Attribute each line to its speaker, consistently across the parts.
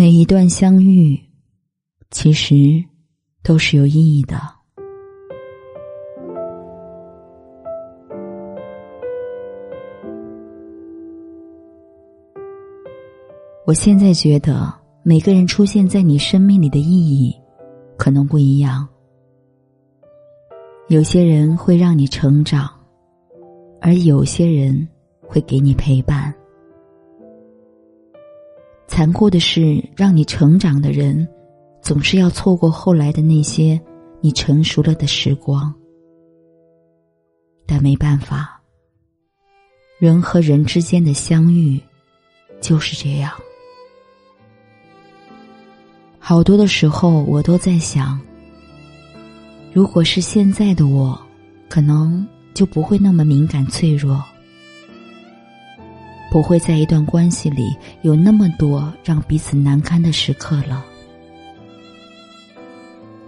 Speaker 1: 每一段相遇，其实都是有意义的。我现在觉得，每个人出现在你生命里的意义，可能不一样。有些人会让你成长，而有些人会给你陪伴。残酷的是，让你成长的人，总是要错过后来的那些你成熟了的时光。但没办法，人和人之间的相遇就是这样。好多的时候，我都在想，如果是现在的我，可能就不会那么敏感脆弱。不会在一段关系里有那么多让彼此难堪的时刻了。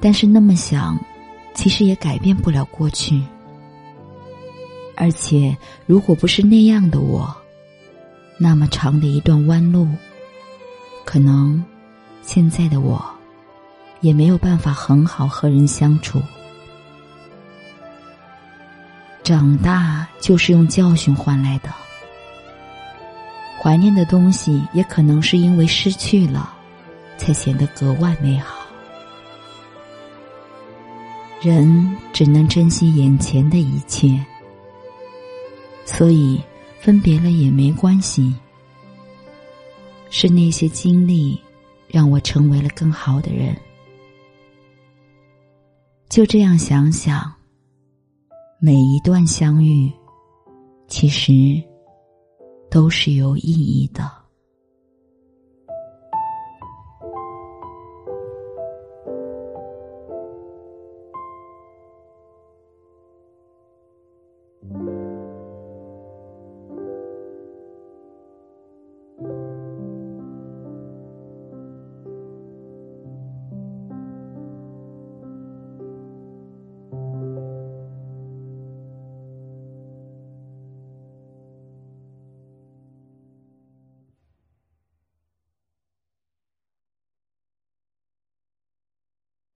Speaker 1: 但是那么想，其实也改变不了过去。而且，如果不是那样的我，那么长的一段弯路，可能现在的我也没有办法很好和人相处。长大就是用教训换来的。怀念的东西，也可能是因为失去了，才显得格外美好。人只能珍惜眼前的一切，所以分别了也没关系。是那些经历，让我成为了更好的人。就这样想想，每一段相遇，其实。都是有意义的。